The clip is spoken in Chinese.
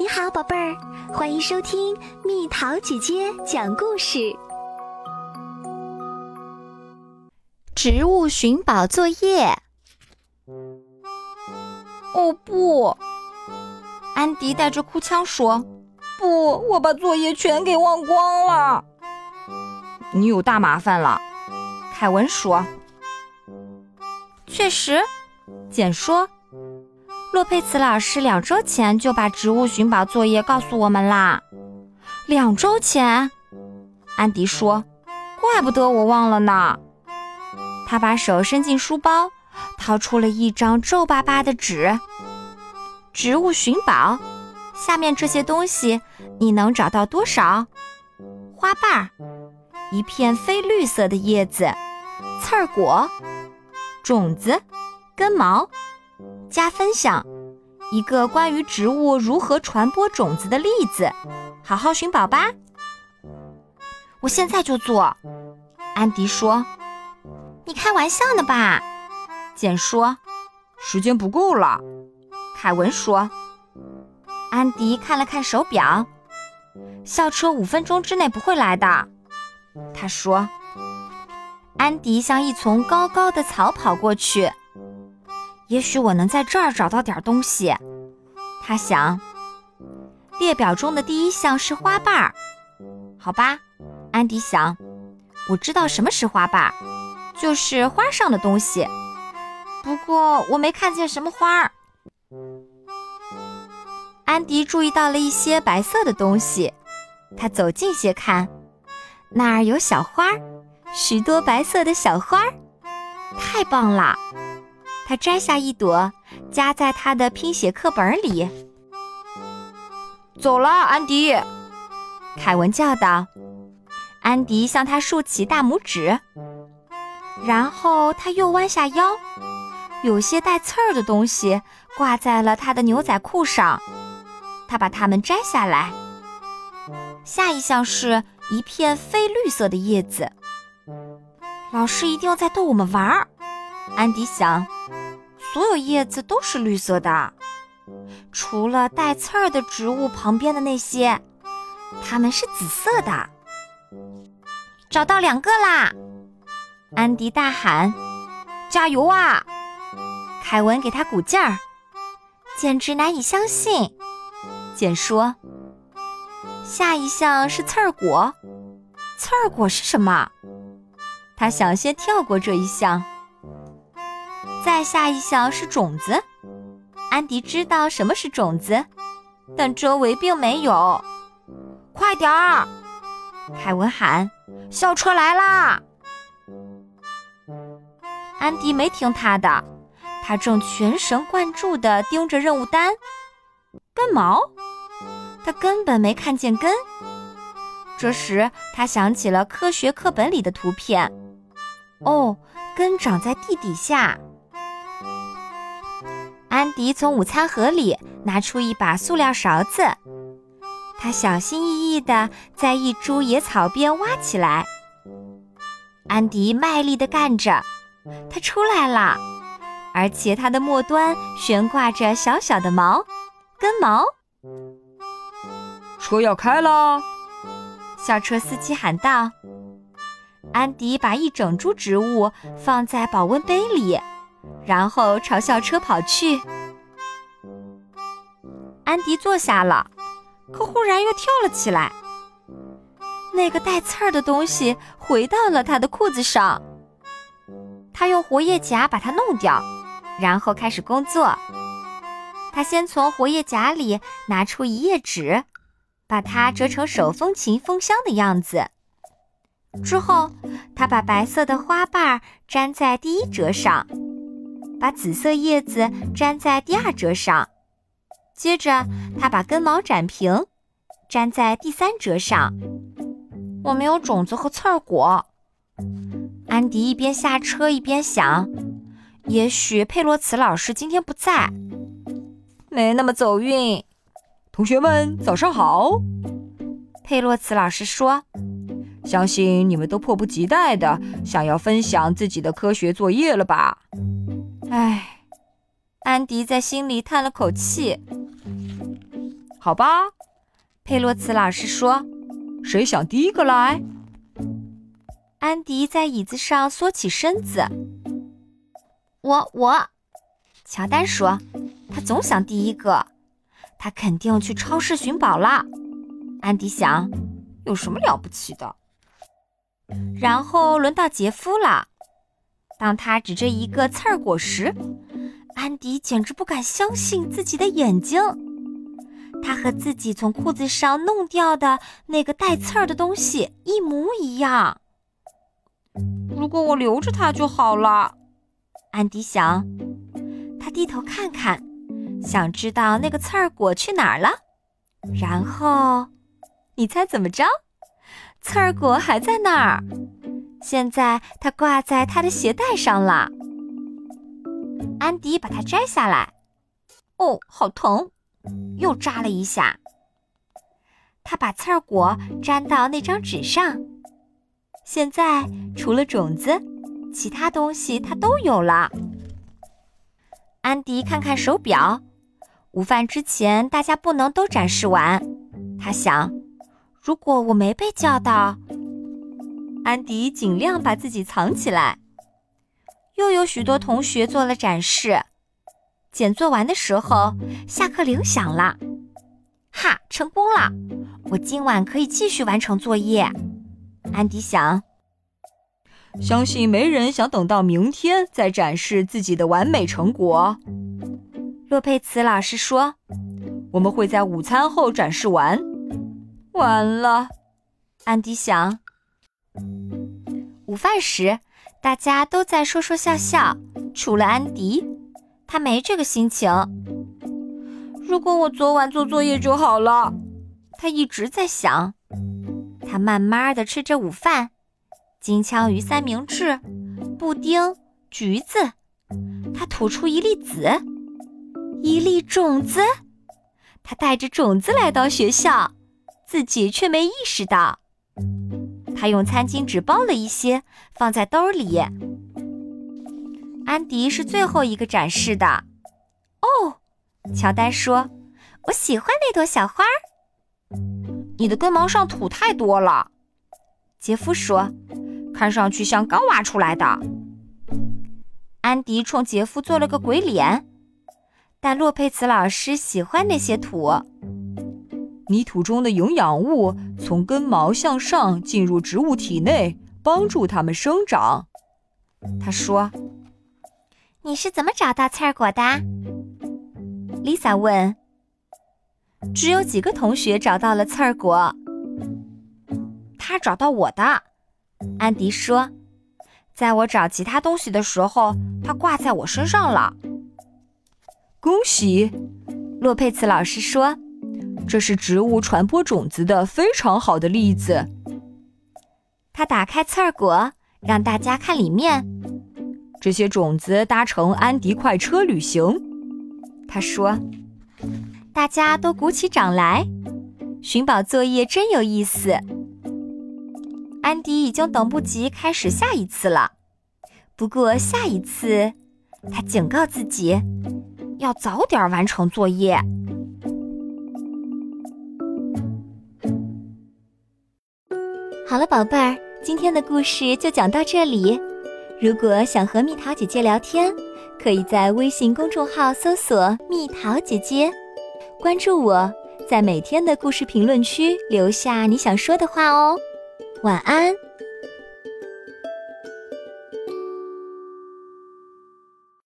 你好，宝贝儿，欢迎收听蜜桃姐姐讲故事。植物寻宝作业。哦不！安迪带着哭腔说：“不，我把作业全给忘光了。”你有大麻烦了，凯文说。确实，简说。洛佩茨老师两周前就把植物寻宝作业告诉我们啦。两周前，安迪说：“怪不得我忘了呢。”他把手伸进书包，掏出了一张皱巴巴的纸。植物寻宝，下面这些东西你能找到多少？花瓣，一片非绿色的叶子，刺儿果，种子，根毛。加分享，一个关于植物如何传播种子的例子。好好寻宝吧！我现在就做。安迪说：“你开玩笑呢吧？”简说：“时间不够了。”凯文说：“安迪看了看手表，校车五分钟之内不会来的。”他说：“安迪向一丛高高的草跑过去。”也许我能在这儿找到点东西，他想。列表中的第一项是花瓣儿，好吧，安迪想。我知道什么是花瓣儿，就是花上的东西。不过我没看见什么花儿。安迪注意到了一些白色的东西，他走近些看，那儿有小花儿，许多白色的小花儿，太棒了。他摘下一朵，夹在他的拼写课本里。走了，安迪，凯文叫道。安迪向他竖起大拇指，然后他又弯下腰。有些带刺儿的东西挂在了他的牛仔裤上，他把它们摘下来。下一项是一片非绿色的叶子。老师一定在逗我们玩儿，安迪想。所有叶子都是绿色的，除了带刺儿的植物旁边的那些，它们是紫色的。找到两个啦！安迪大喊：“加油啊！”凯文给他鼓劲儿，简直难以相信。简说：“下一项是刺儿果，刺儿果是什么？”他想先跳过这一项。再下一项是种子，安迪知道什么是种子，但周围并没有。快点儿！凯文喊：“校车来啦！”安迪没听他的，他正全神贯注地盯着任务单。根毛，他根本没看见根。这时他想起了科学课本里的图片。哦，根长在地底下。安迪从午餐盒里拿出一把塑料勺子，他小心翼翼地在一株野草边挖起来。安迪卖力地干着，它出来了，而且它的末端悬挂着小小的毛根毛。车要开了，校车司机喊道。安迪把一整株植物放在保温杯里。然后朝校车跑去。安迪坐下了，可忽然又跳了起来。那个带刺儿的东西回到了他的裤子上。他用活页夹把它弄掉，然后开始工作。他先从活页夹里拿出一页纸，把它折成手风琴风箱的样子。之后，他把白色的花瓣粘在第一折上。把紫色叶子粘在第二折上，接着他把根毛展平，粘在第三折上。我没有种子和刺儿果。安迪一边下车一边想，也许佩洛茨老师今天不在，没那么走运。同学们，早上好。佩洛茨老师说：“相信你们都迫不及待的想要分享自己的科学作业了吧？”唉，安迪在心里叹了口气。好吧，佩洛茨老师说：“谁想第一个来？”安迪在椅子上缩起身子。我我，乔丹说：“他总想第一个，他肯定去超市寻宝了。”安迪想：“有什么了不起的？”然后轮到杰夫了。当他指着一个刺儿果时，安迪简直不敢相信自己的眼睛。他和自己从裤子上弄掉的那个带刺儿的东西一模一样。如果我留着它就好了，安迪想。他低头看看，想知道那个刺儿果去哪儿了。然后，你猜怎么着？刺儿果还在那儿。现在它挂在他的鞋带上了。安迪把它摘下来，哦，好疼，又扎了一下。他把刺儿果粘到那张纸上。现在除了种子，其他东西他都有了。安迪看看手表，午饭之前大家不能都展示完。他想，如果我没被叫到。安迪尽量把自己藏起来。又有许多同学做了展示。简做完的时候，下课铃响了。哈，成功了！我今晚可以继续完成作业。安迪想。相信没人想等到明天再展示自己的完美成果。洛佩茨老师说：“我们会在午餐后展示完。”完了，安迪想。午饭时，大家都在说说笑笑，除了安迪，他没这个心情。如果我昨晚做作业就好了，他一直在想。他慢慢的吃着午饭，金枪鱼三明治、布丁、橘子。他吐出一粒籽，一粒种子。他带着种子来到学校，自己却没意识到。他用餐巾纸包了一些，放在兜里。安迪是最后一个展示的。哦，乔丹说：“我喜欢那朵小花。”你的根毛上土太多了，杰夫说：“看上去像刚挖出来的。”安迪冲杰夫做了个鬼脸，但洛佩茨老师喜欢那些土。泥土中的营养物从根毛向上进入植物体内，帮助它们生长。他说：“你是怎么找到刺儿果的？”Lisa 问。只有几个同学找到了刺儿果。他找到我的，安迪说：“在我找其他东西的时候，它挂在我身上了。”恭喜，洛佩茨老师说。这是植物传播种子的非常好的例子。他打开刺儿果，让大家看里面。这些种子搭乘安迪快车旅行。他说：“大家都鼓起掌来，寻宝作业真有意思。”安迪已经等不及开始下一次了。不过下一次，他警告自己要早点完成作业。好了，宝贝儿，今天的故事就讲到这里。如果想和蜜桃姐姐聊天，可以在微信公众号搜索“蜜桃姐姐”，关注我，在每天的故事评论区留下你想说的话哦。晚安。